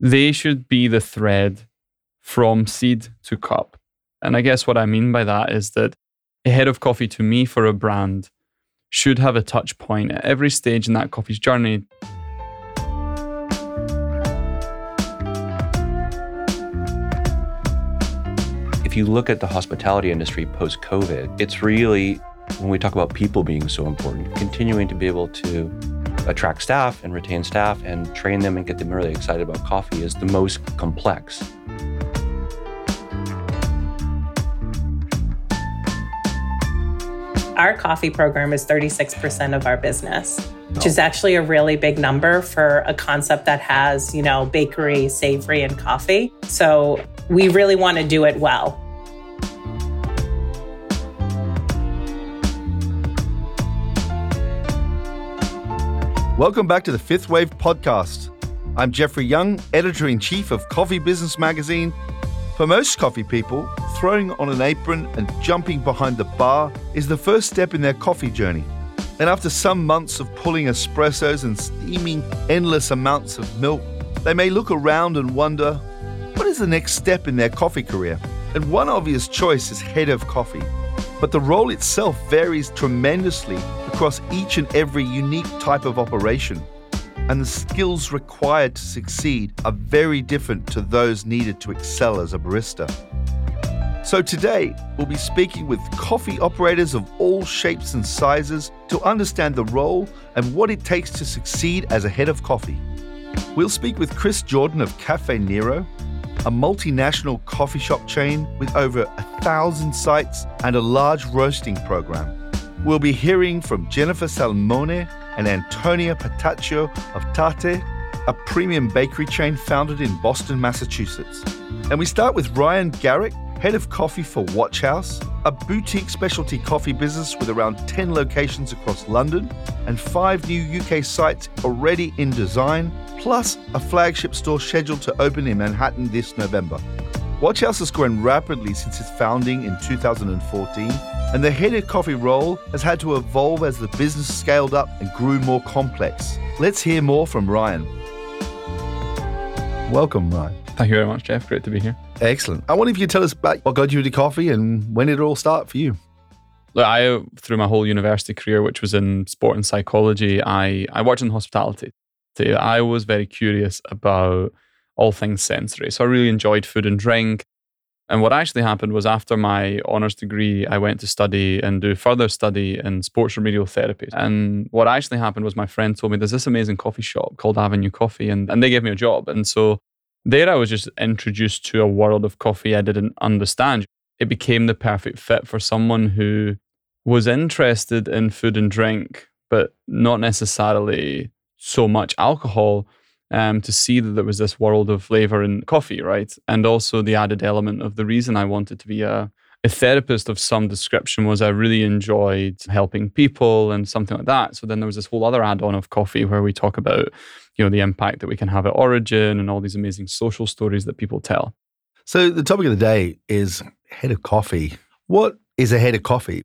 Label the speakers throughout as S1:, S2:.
S1: they should be the thread from seed to cup. And I guess what I mean by that is that a head of coffee to me for a brand should have a touch point at every stage in that coffee's journey.
S2: If you look at the hospitality industry post COVID, it's really, when we talk about people being so important, continuing to be able to attract staff and retain staff and train them and get them really excited about coffee is the most complex.
S3: Our coffee program is 36% of our business, which is actually a really big number for a concept that has, you know, bakery, savory, and coffee. So we really want to do it well.
S4: Welcome back to the Fifth Wave podcast. I'm Jeffrey Young, editor in chief of Coffee Business Magazine. For most coffee people, throwing on an apron and jumping behind the bar is the first step in their coffee journey. And after some months of pulling espressos and steaming endless amounts of milk, they may look around and wonder what is the next step in their coffee career? And one obvious choice is head of coffee. But the role itself varies tremendously across each and every unique type of operation. And the skills required to succeed are very different to those needed to excel as a barista. So today, we'll be speaking with coffee operators of all shapes and sizes to understand the role and what it takes to succeed as a head of coffee. We'll speak with Chris Jordan of Cafe Nero, a multinational coffee shop chain with over a thousand sites and a large roasting program. We'll be hearing from Jennifer Salamone and Antonia Petaccio of Tatte, a premium bakery chain founded in Boston, Massachusetts. And we start with Ryan Garrick, head of coffee for Watch House, a boutique specialty coffee business with around 10 locations across London and five new UK sites already in design, plus a flagship store scheduled to open in Manhattan this November. Watch House has grown rapidly since its founding in 2014, and the head of coffee role has had to evolve as the business scaled up and grew more complex. Let's hear more from Ryan. Welcome, Ryan.
S1: Thank you very much, Jeff. Great to be here.
S4: Excellent. I wonder if you could tell us about what got you into coffee and when did it all start for you?
S1: Look, I through my whole university career, which was in sport and psychology, I I worked in hospitality. I was very curious about all things sensory, so I really enjoyed food and drink. And what actually happened was after my honours degree, I went to study and do further study in sports remedial therapy. And what actually happened was my friend told me there's this amazing coffee shop called Avenue Coffee, and, and they gave me a job. And so there I was just introduced to a world of coffee I didn't understand. It became the perfect fit for someone who was interested in food and drink, but not necessarily so much alcohol um, to see that there was this world of flavor in coffee, right? And also the added element of the reason I wanted to be a, a therapist of some description was I really enjoyed helping people and something like that. So then there was this whole other add-on of coffee where we talk about, you know, the impact that we can have at origin and all these amazing social stories that people tell.
S4: So the topic of the day is head of coffee. What is a head of coffee?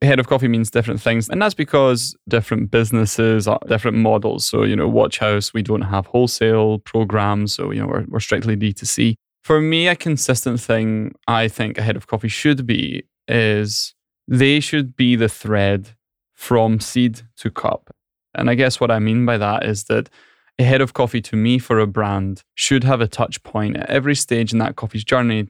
S1: head of coffee means different things. And that's because different businesses are different models. So, you know, Watch House, we don't have wholesale programs. So, you know, we're, we're strictly D2C. For me, a consistent thing I think a head of coffee should be is they should be the thread from seed to cup. And I guess what I mean by that is that a head of coffee to me for a brand should have a touch point at every stage in that coffee's journey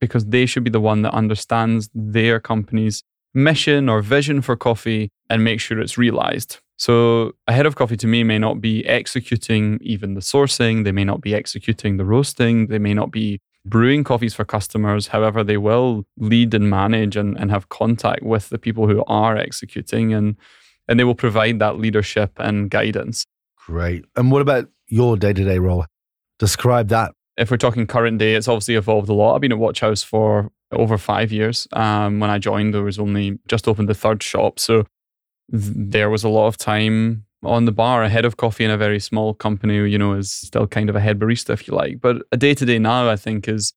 S1: because they should be the one that understands their company's mission or vision for coffee and make sure it's realized. So, a head of coffee to me may not be executing even the sourcing, they may not be executing the roasting, they may not be brewing coffees for customers. However, they will lead and manage and, and have contact with the people who are executing and, and they will provide that leadership and guidance.
S4: Great. And what about your day to day role? Describe that.
S1: If we're talking current day, it's obviously evolved a lot. I've been at Watch House for over five years. Um, when I joined, there was only just opened the third shop. So there was a lot of time on the bar. A head of coffee in a very small company, you know, is still kind of a head barista, if you like. But a day to day now, I think, is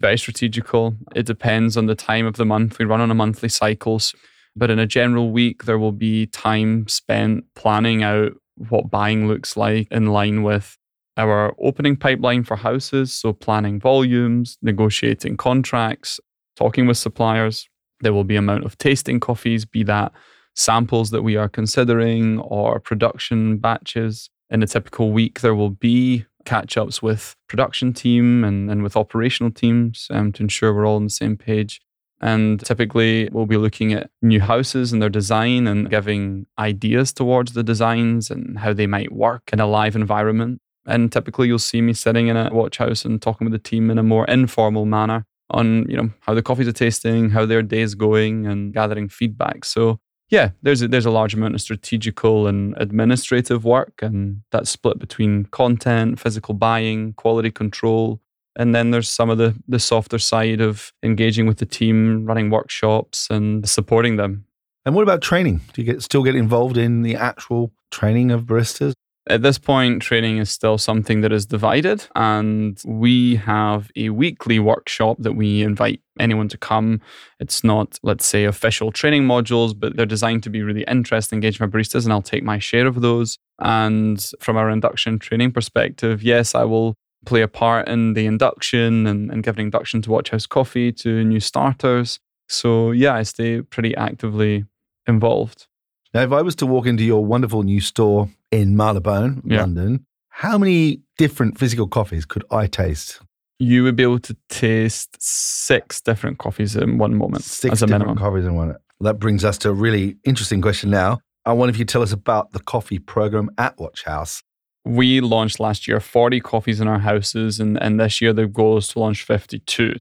S1: very strategical. It depends on the time of the month. We run on a monthly cycles. But in a general week, there will be time spent planning out what buying looks like in line with our opening pipeline for houses, so planning volumes, negotiating contracts, talking with suppliers. There will be amount of tasting coffees, be that samples that we are considering or production batches. In a typical week, there will be catch ups with production team and, and with operational teams um, to ensure we're all on the same page. And typically, we'll be looking at new houses and their design and giving ideas towards the designs and how they might work in a live environment. And typically, you'll see me sitting in a watch house and talking with the team in a more informal manner on you know how the coffees are tasting, how their day is going, and gathering feedback. So yeah, there's a, there's a large amount of strategical and administrative work, and that's split between content, physical buying, quality control, and then there's some of the the softer side of engaging with the team, running workshops, and supporting them.
S4: And what about training? Do you get still get involved in the actual training of baristas?
S1: At this point, training is still something that is divided, and we have a weekly workshop that we invite anyone to come. It's not, let's say, official training modules, but they're designed to be really interesting, engage my baristas, and I'll take my share of those. And from our induction training perspective, yes, I will play a part in the induction and, and give an induction to Watch House Coffee to new starters. So, yeah, I stay pretty actively involved.
S4: Now, if I was to walk into your wonderful new store in Marylebone,
S1: Yeah.
S4: London, how many different physical coffees could I taste?
S1: You would be able to taste six different coffees in one moment
S4: Six
S1: as a
S4: different
S1: minimum.
S4: coffees in one. That brings us to a really interesting question now. I wonder if you tell us about the coffee program at Watch House.
S1: we launched last year 40 coffees in our houses, and, and this year the goal is to launch 52.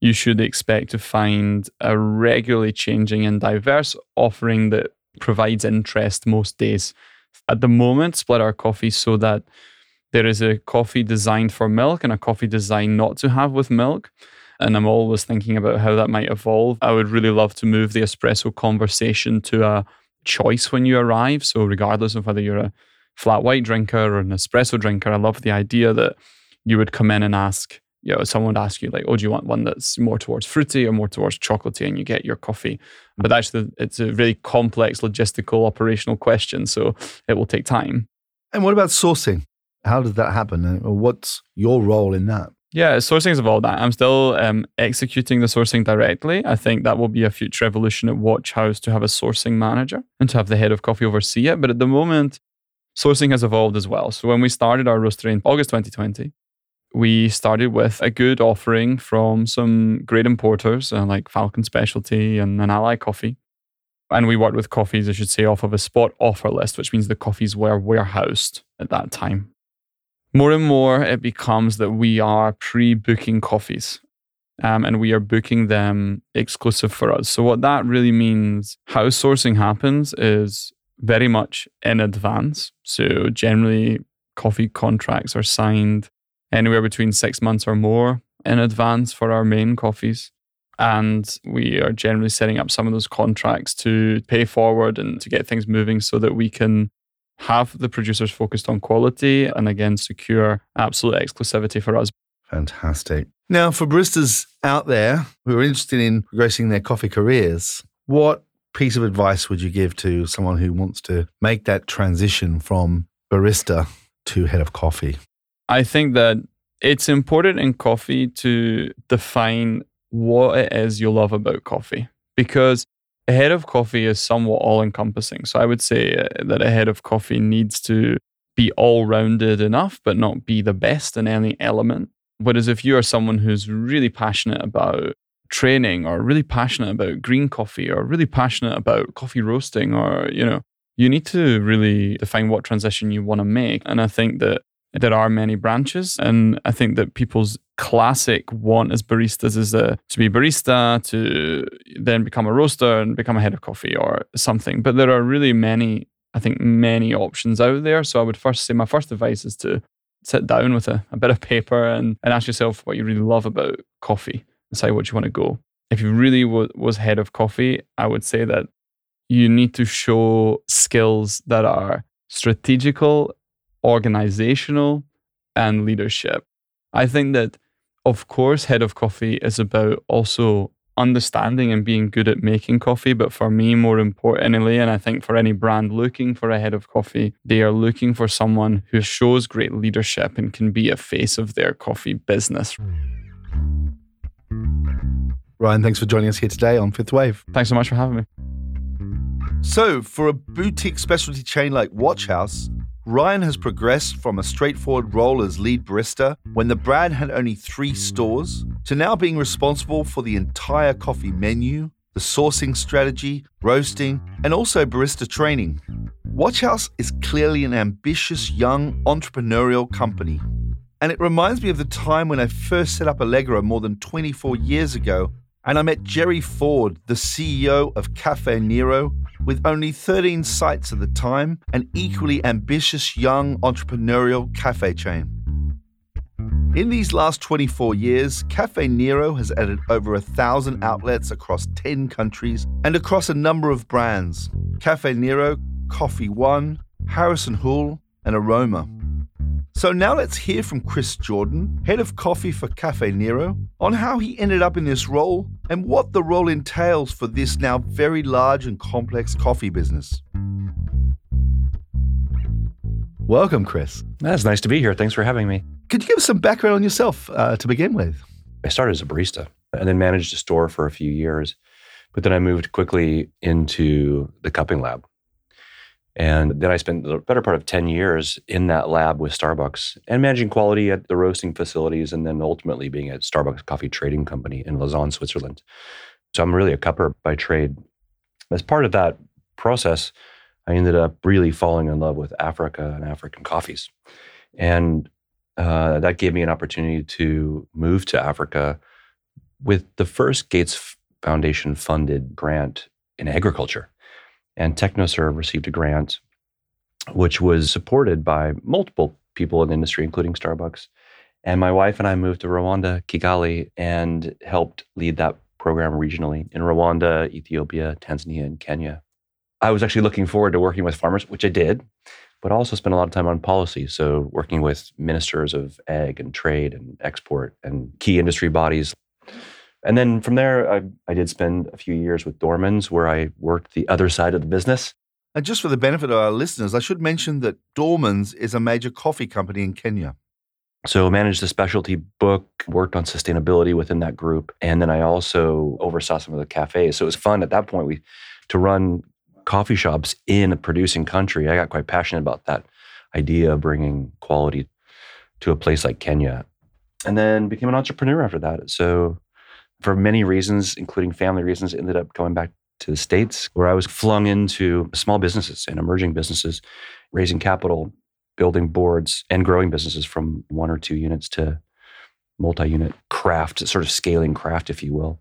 S1: You should expect to find a regularly changing and diverse offering that provides interest most days. At the moment, split our coffee so that there is a coffee designed for milk and a coffee designed not to have with milk. And I'm always thinking about how that might evolve. I would really love to move the espresso conversation to a choice when you arrive. So, regardless of whether you're a flat white drinker or an espresso drinker, I love the idea that you would come in and ask, you know, someone would ask you, like, oh, do you want one that's more towards fruity or more towards chocolatey? And you get your coffee. But actually, it's a really complex logistical operational question. So, it will take time.
S4: And what about sourcing? How does that happen? And What's your role in that?
S1: Yeah, sourcing is evolved. I'm still um, executing the sourcing directly. I think that will be a future evolution at Watch House to have a sourcing manager and to have the head of coffee oversee it. But at the moment, sourcing has evolved as well. So when we started our roastery in August 2020, we started with a good offering from some great importers uh, like Falcon Specialty and, and Ally Coffee. And we worked with coffees, I should say, off of a spot offer list, which means the coffees were warehoused at that time. More and more it becomes that we are pre-booking coffees um, and we are booking them exclusive for us. So what that really means how sourcing happens is very much in advance. So generally coffee contracts are signed anywhere between six months or more in advance for our main coffees and we are generally setting up some of those contracts to pay forward and to get things moving so that we can have the producers focused on quality and again secure absolute exclusivity for us.
S4: Fantastic. Now, for baristas out there who are interested in progressing their coffee careers, what piece of advice would you give to someone who wants to make that transition from barista to head of coffee?
S1: I think that it's important in coffee to define what it is you love about coffee because a head of coffee is somewhat all encompassing. So I would say uh, that a head of coffee needs to be all rounded enough, but not be the best in any element. Whereas if you are someone who's really passionate about training or really passionate about green coffee or really passionate about coffee roasting or, you know, you need to really define what transition you want to make. And I think that there are many branches. And I think that people's classic want as baristas is uh, to be barista, to then become a roaster and become a head of coffee or something. But there are really many, I think, many options out there. So I would first say my first advice is to sit down with a, a bit of paper and, and ask yourself what you really love about coffee, decide what you want to go. If you really w- was head of coffee, I would say that you need to show skills that are strategical organizational and leadership. I think that, of course, head of coffee is about also understanding and being good at making coffee. But for me, more importantly, and I think for any brand looking for a head of coffee, they are looking for someone who shows great leadership and can be a face of their coffee business.
S4: Ryan, thanks for joining us here today on Fifth Wave.
S1: Thanks so much for having me.
S4: So, for a boutique specialty chain like Watch House, Ryan has progressed from a straightforward role as lead barista when the brand had only three stores to now being responsible for the entire coffee menu, the sourcing strategy, roasting, and also barista training. Watch House is clearly an ambitious young entrepreneurial company. And it reminds me of the time when I first set up Allegra more than 24 years ago, and I met Gerry Ford, the CEO of Cafe Nero, with only 13 sites at the time, an equally ambitious young entrepreneurial cafe chain. In these last 24 years, Cafe Nero has added over a thousand outlets across 10 countries and across a number of brands Cafe Nero, Coffee One, Harris + Hoole, and Aroma. So now let's hear from Chris Jordan, head of coffee for Cafe Nero, on how he ended up in this role and what the role entails for this now very large and complex coffee business. Welcome, Chris.
S2: That's nice to be here. Thanks for having me.
S4: Could you give us some background on yourself uh, to begin with?
S2: I started as a barista and then managed a store for a few years. But then I moved quickly into the cupping lab. And then I spent the better part of 10 years in that lab with Starbucks and managing quality at the roasting facilities and then ultimately being at Starbucks Coffee Trading Company in Lausanne, Switzerland. So I'm really a cupper by trade. As part of that process, I ended up really falling in love with Africa and African coffees. And uh, that gave me an opportunity to move to Africa with the first Gates Foundation funded grant in agriculture. And TechnoServe received a grant, which was supported by multiple people in the industry, including Starbucks. And my wife and I moved to Rwanda, Kigali, and helped lead that program regionally in Rwanda, Ethiopia, Tanzania, and Kenya. I was actually looking forward to working with farmers, which I did, but also spent a lot of time on policy. So, working with ministers of ag and trade and export and key industry bodies and then from there, I, I did spend a few years with Dormans, where I worked the other side of the business.
S4: And just for the benefit of our listeners, I should mention that Dormans is a major coffee company in Kenya.
S2: So I managed the specialty book, worked on sustainability within that group, and then I also oversaw some of the cafes. So it was fun at that point we to run coffee shops in a producing country. I got quite passionate about that idea of bringing quality to a place like Kenya. And then became an entrepreneur after that. So for many reasons, including family reasons, ended up going back to the States where I was flung into small businesses and emerging businesses, raising capital, building boards, and growing businesses from one or two units to multi unit craft, sort of scaling craft, if you will.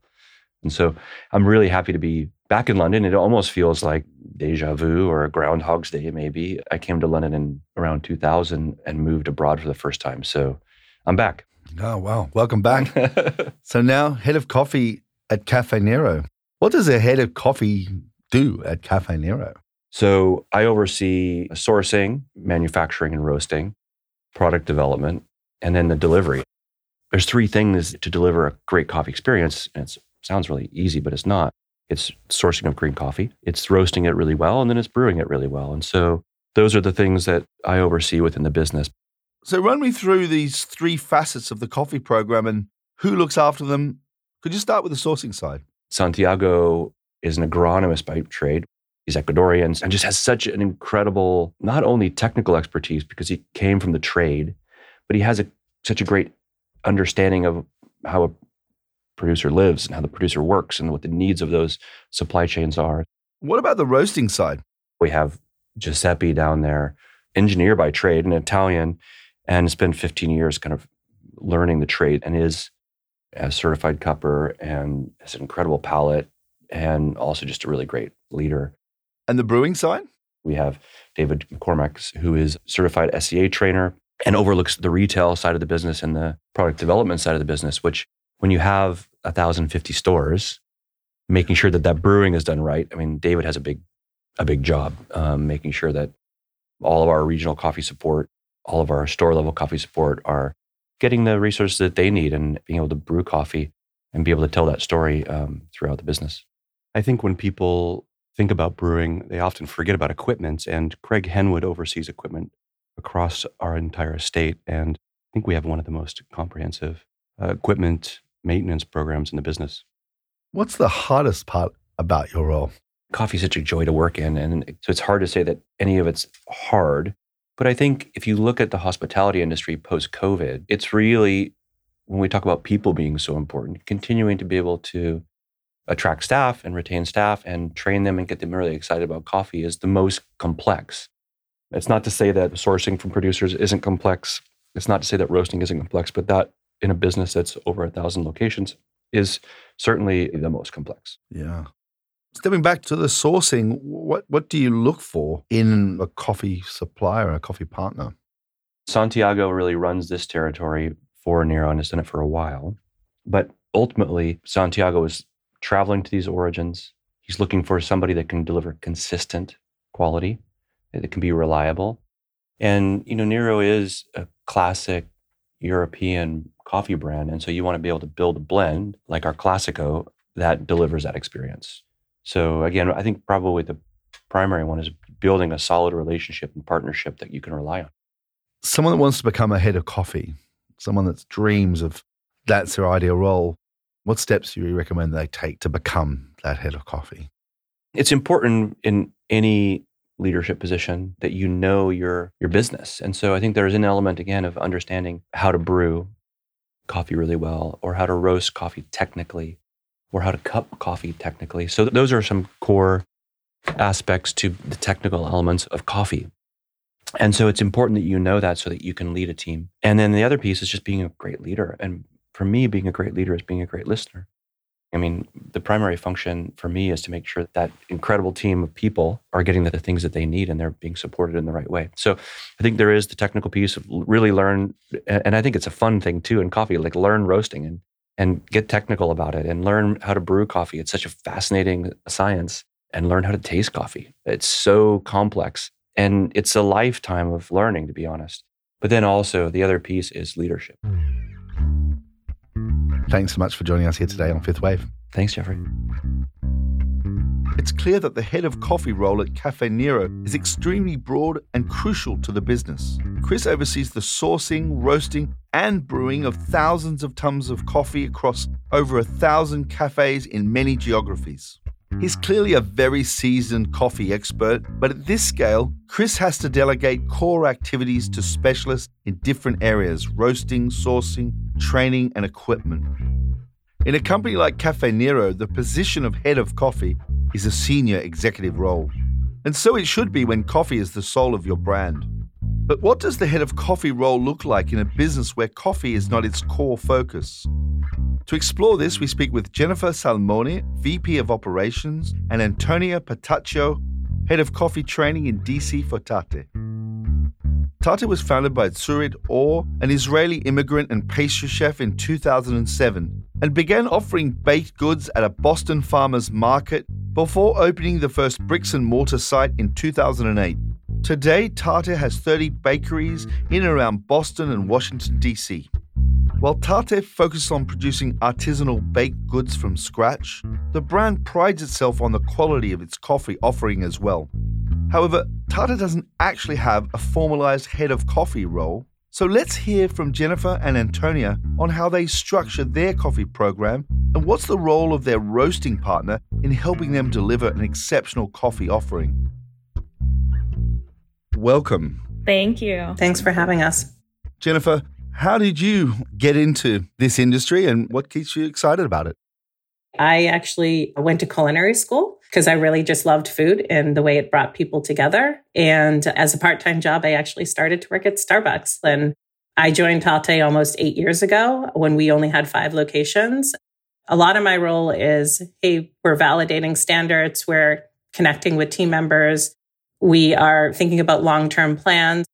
S2: And so I'm really happy to be back in London. It almost feels like deja vu or a Groundhog's Day, maybe. I came to London in around 2000 and moved abroad for the first time. So I'm back.
S4: Oh, wow. Welcome back. so now, head of coffee at Cafe Nero. What does a head of coffee do at Cafe Nero?
S2: So I oversee sourcing, manufacturing, and roasting, product development, and then the delivery. There's three things to deliver a great coffee experience. And it sounds really easy, but it's not. It's sourcing of green coffee, it's roasting it really well, and then it's brewing it really well. And so those are the things that I oversee within the business.
S4: So run me through these three facets of the coffee program and who looks after them. Could you start with the sourcing side?
S2: Santiago is an agronomist by trade. He's Ecuadorian and just has such an incredible, not only technical expertise because he came from the trade, but he has a, such a great understanding of how a producer lives and how the producer works and what the needs of those supply chains are.
S4: What about the roasting side?
S2: We have Giuseppe down there, engineer by trade, an Italian and spent 15 years kind of learning the trade and is a certified cupper and has an incredible palate and also just a really great leader.
S4: And the brewing side?
S2: We have David McCormack, who is certified SCA trainer and overlooks the retail side of the business and the product development side of the business, which when you have 1,050 stores, making sure that that brewing is done right. I mean, David has a big, a big job um, making sure that all of our regional coffee support all of our store level coffee support are getting the resources that they need and being able to brew coffee and be able to tell that story um, throughout the business. I think when people think about brewing, they often forget about equipment. And Craig Henwood oversees equipment across our entire estate. And I think we have one of the most comprehensive uh, equipment maintenance programs in the business.
S4: What's the hardest part about your role?
S2: Coffee is such a joy to work in. And so it's hard to say that any of it's hard. But I think if you look at the hospitality industry post COVID, it's really, when we talk about people being so important, continuing to be able to attract staff and retain staff and train them and get them really excited about coffee is the most complex. It's not to say that sourcing from producers isn't complex. It's not to say that roasting isn't complex, but that in a business that's over a thousand locations is certainly the most complex.
S4: Yeah. Stepping back to the sourcing, what, what do you look for in a coffee supplier, a coffee partner?
S2: Santiago really runs this territory for Nero and has done it for a while. But ultimately, Santiago is traveling to these origins. He's looking for somebody that can deliver consistent quality, that can be reliable. And, you know, Nero is a classic European coffee brand. And so you want to be able to build a blend like our Classico that delivers that experience. So again, I think probably the primary one is building a solid relationship and partnership that you can rely on.
S4: Someone that wants to become a head of coffee, someone that dreams of that's their ideal role. What steps do you recommend they take to become that head of coffee?
S2: It's important in any leadership position that you know your your business. And so I think there's an element again of understanding how to brew coffee really well or how to roast coffee technically or how to cup coffee technically. So those are some core aspects to the technical elements of coffee. And so it's important that you know that so that you can lead a team. And then the other piece is just being a great leader. And for me, being a great leader is being a great listener. I mean, the primary function for me is to make sure that, that incredible team of people are getting the, the things that they need and they're being supported in the right way. So I think there is the technical piece of really learn, and I think it's a fun thing too in coffee, like learn roasting and and get technical about it and learn how to brew coffee. It's such a fascinating science and learn how to taste coffee. It's so complex and it's a lifetime of learning, to be honest. But then also the other piece is leadership.
S4: Thanks so much for joining us here today on Fifth Wave.
S2: Thanks, Jeffrey.
S4: It's clear that the head of coffee role at Cafe Nero is extremely broad and crucial to the business. Chris oversees the sourcing, roasting, and brewing of thousands of tons of coffee across over a thousand cafes in many geographies. He's clearly a very seasoned coffee expert, but at this scale, Chris has to delegate core activities to specialists in different areas roasting, sourcing, training, and equipment. In a company like Cafe Nero, the position of head of coffee is a senior executive role. And so it should be when coffee is the soul of your brand. But what does the head of coffee role look like in a business where coffee is not its core focus? To explore this, we speak with Jennifer Salamone, VP of Operations, and Antonia Petaccio, Head of Coffee Training in DC for Tatte. Tatte was founded by Tzurit Or, an Israeli immigrant and pastry chef in 2007, and began offering baked goods at a Boston farmers market before opening the first bricks and mortar site in 2008. Today, Tatte has 30 bakeries in and around Boston and Washington, D.C. While Tatte focuses on producing artisanal baked goods from scratch, the brand prides itself on the quality of its coffee offering as well. However, Tatte doesn't actually have a formalized head of coffee role, so let's hear from Jennifer and Antonia on how they structure their coffee program and what's the role of their roasting partner in helping them deliver an exceptional coffee offering welcome.
S5: Thank you.
S3: Thanks for having us.
S4: Jennifer, how did you get into this industry and what keeps you excited about it?
S3: I actually went to culinary school because I really just loved food and the way it brought people together. And as a part time job, I actually started to work at Starbucks. And I joined Tatte almost eight years ago when we only had five locations. A lot of my role is hey, we're validating standards, we're connecting with team members, we are thinking about long-term plans.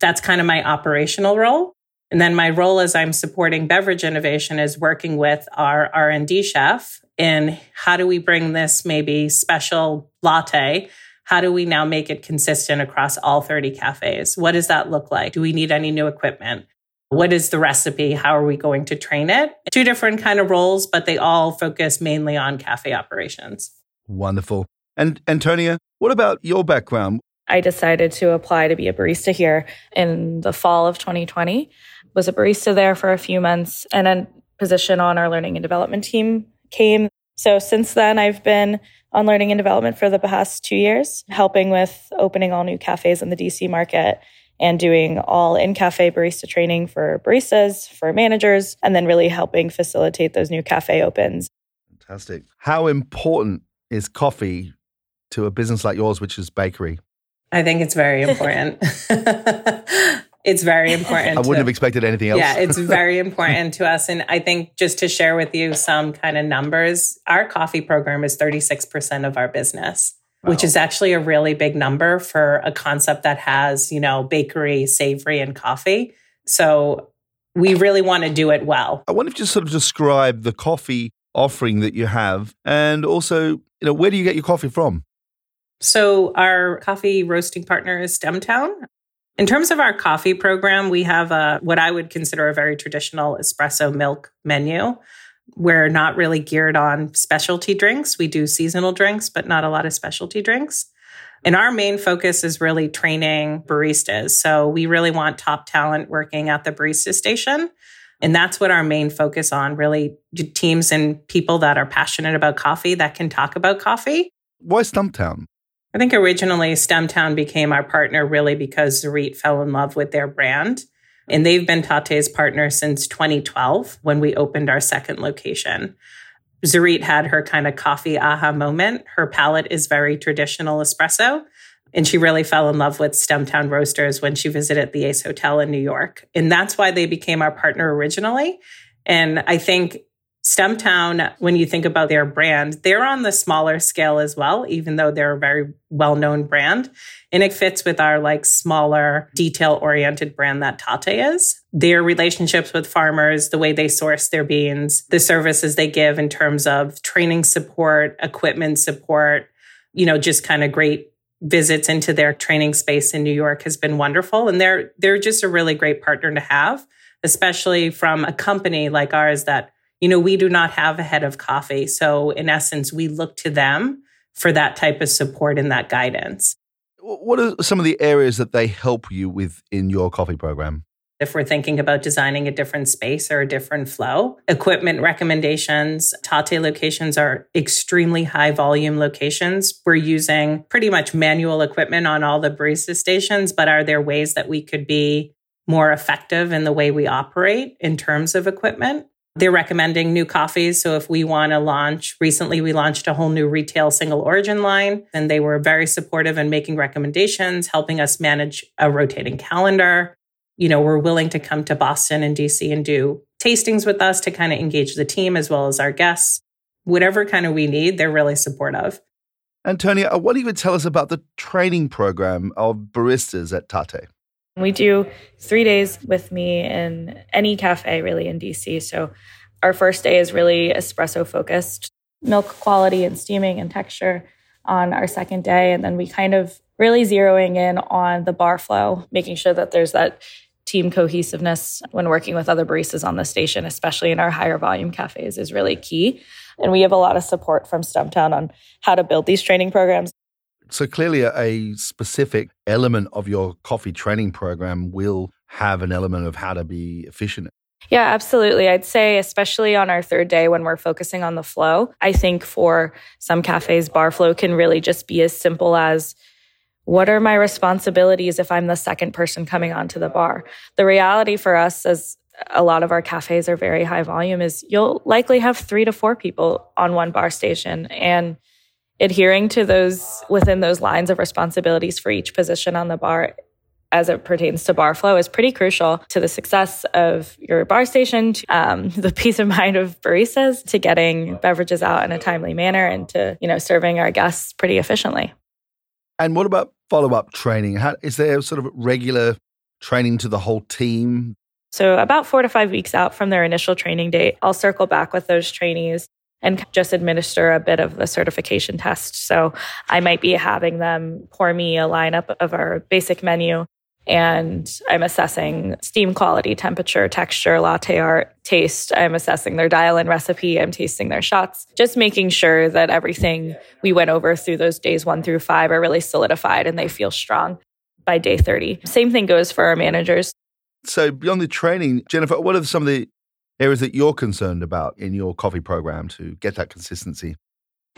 S3: That's kind of my operational role. And then my role as I'm supporting beverage innovation is working with our R&D chef in how do we bring this maybe special latte? How do we now make it consistent across all 30 cafes? What does that look like? Do we need any new equipment? What is the recipe? How are we going to train it? Two different kind of roles, but they all focus mainly on cafe operations.
S4: Wonderful. And Antonia, what about your background?
S5: I decided to apply to be a barista here in the fall of 2020. Was a barista there for a few months and a position on our learning and development team came. So since then I've been on learning and development for the past 2 years, helping with opening all new cafes in the DC market and doing all in cafe barista training for baristas, for managers, and then really helping facilitate those new cafe opens.
S4: Fantastic. How important is coffee to a business like yours, which is bakery?
S3: I think it's very important. it's very important.
S4: I wouldn't to, have expected anything else.
S3: Yeah, it's very important to us. And I think just to share with you some kind of numbers, our coffee program is 36% of our business. Wow. Which is actually a really big number for a concept that has, you know, bakery, savory, and coffee. So we really want to do it well.
S4: I wonder if you just sort of describe the coffee offering that you have and also, you know, where do you get your coffee from?
S3: So, our coffee roasting partner is Stumptown. In terms of our coffee program, we have a, what I would consider a very traditional espresso milk menu. We're not really geared on specialty drinks. We do seasonal drinks, but not a lot of specialty drinks. And our main focus is really training baristas. So we really want top talent working at the barista station. And that's what our main focus on really teams and people that are passionate about coffee that can talk about coffee.
S4: Why Stumptown?
S3: I think originally Stumptown became our partner really because Tzurit fell in love with their brand. And they've been Tatte's partner since 2012 when we opened our second location. Tzurit had her kind of coffee aha moment. Her palate is very traditional espresso. And she really fell in love with Stumptown Roasters when she visited the Ace Hotel in New York. And that's why they became our partner originally. And I think Stumptown, when you think about their brand, they're on the smaller scale as well, even though they're a very well known brand. And it fits with our like smaller, detail oriented brand that Tatte is. Their relationships with farmers, the way they source their beans, the services they give in terms of training support, equipment support, you know, just kind of great visits into their training space in New York has been wonderful. And they're, they're just a really great partner to have, especially from a company like ours that you know, we do not have a head of coffee. So, in essence, we look to them for that type of support and that guidance.
S4: What are some of the areas that they help you with in your coffee program?
S3: If we're thinking about designing a different space or a different flow, equipment recommendations, Tatte locations are extremely high volume locations. We're using pretty much manual equipment on all the barista stations, but are there ways that we could be more effective in the way we operate in terms of equipment? They're recommending new coffees. So if we want to launch, recently we launched a whole new retail single origin line, and they were very supportive in making recommendations, helping us manage a rotating calendar. You know, we're willing to come to Boston and DC and do tastings with us to kind of engage the team as well as our guests. Whatever kind of we need, they're really supportive.
S4: Antonia, uh, what do you tell us about the training program of baristas at Tatte?
S5: We do three days with me in any cafe really in DC. So our first day is really espresso focused, milk quality and steaming and texture on our second day. And then we kind of really zeroing in on the bar flow, making sure that there's that team cohesiveness when working with other baristas on the station, especially in our higher volume cafes, is really key. And we have a lot of support from Stumptown on how to build these training programs.
S4: So clearly, a specific element of your coffee training program will have an element of how to be efficient.
S5: Yeah, absolutely. I'd say, especially on our third day when we're focusing on the flow, I think for some cafes, bar flow can really just be as simple as what are my responsibilities if I'm the second person coming onto the bar? The reality for us, as a lot of our cafes are very high volume, is you'll likely have three to four people on one bar station. And adhering to those within those lines of responsibilities for each position on the bar as it pertains to bar flow is pretty crucial to the success of your bar station, to, um, the peace of mind of baristas, to getting beverages out in a timely manner, and to you know serving our guests pretty efficiently.
S4: And what about follow up training? How, is there sort of regular training to the whole team?
S5: So, about four to five weeks out from their initial training date, I'll circle back with those trainees and just administer a bit of the certification test. So I might be having them pour me a lineup of our basic menu and I'm assessing steam quality, temperature, texture, latte art, taste. I'm assessing their dial in recipe. I'm tasting their shots, just making sure that everything we went over through those days one through five are really solidified and they feel strong by day 30. Same thing goes for our managers.
S4: So, beyond the training, Jennifer, what are some of the areas that you're concerned about in your coffee program to get that consistency?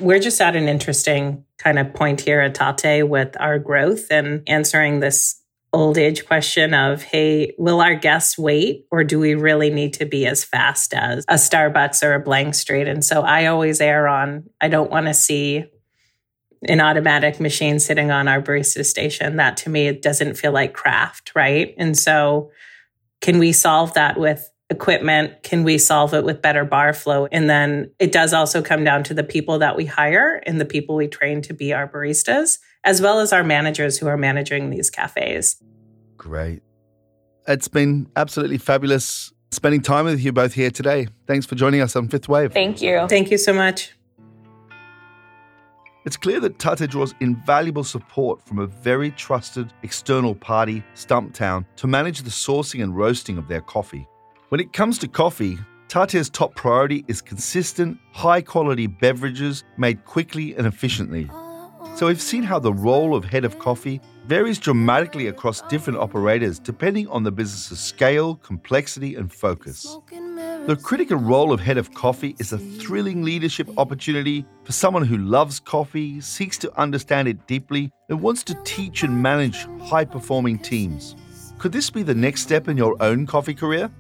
S3: We're just at an interesting kind of point here at Tatte with our growth and answering this old age question of hey will our guests wait or do we really need to be as fast as a starbucks or a blank street? And so i always err on i don't want to see an automatic machine sitting on our barista station. That to me it doesn't feel like craft right? And so can we solve that with equipment? Can we solve it with better bar flow? And then it does also come down to the people that we hire and the people we train to be our baristas, as well as our managers who are managing these cafes.
S4: Great. It's been absolutely fabulous spending time with you both here today. Thanks for joining us on Fifth Wave.
S5: Thank you.
S3: Thank you so much.
S4: It's clear that Tatte draws invaluable support from a very trusted external party, Stumptown, to manage the sourcing and roasting of their coffee. When it comes to coffee, Tatte's top priority is consistent, high quality beverages made quickly and efficiently. So we've seen how the role of head of coffee varies dramatically across different operators depending on the business's scale, complexity, and focus. The critical role of head of coffee is a thrilling leadership opportunity for someone who loves coffee, seeks to understand it deeply, and wants to teach and manage high performing teams. Could this be the next step in your own coffee career?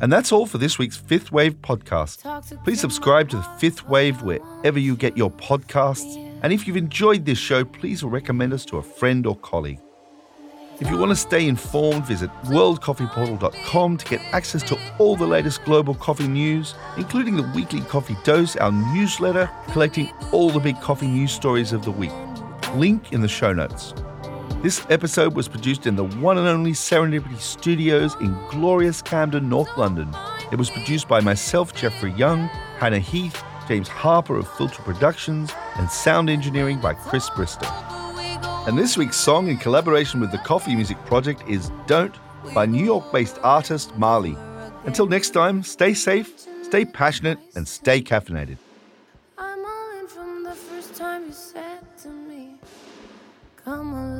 S4: And that's all for this week's Fifth Wave podcast. Please subscribe to the Fifth Wave wherever you get your podcasts. And if you've enjoyed this show, please recommend us to a friend or colleague. If you want to stay informed, visit worldcoffeeportal.com to get access to all the latest global coffee news, including the weekly coffee dose, our newsletter, collecting all the big coffee news stories of the week. Link in the show notes. This episode was produced in the one and only Serendipity Studios in glorious Camden, North London. It was produced by myself, Jeffrey Young, Hannah Heath, James Harper of Filter Productions, and sound engineering by Chris Bristow. And this week's song in collaboration with the Coffee Music Project is Don't by New York based artist Marley. Until next time, stay safe, stay passionate, and stay caffeinated.
S6: I'm all in from the first time you said to me, Come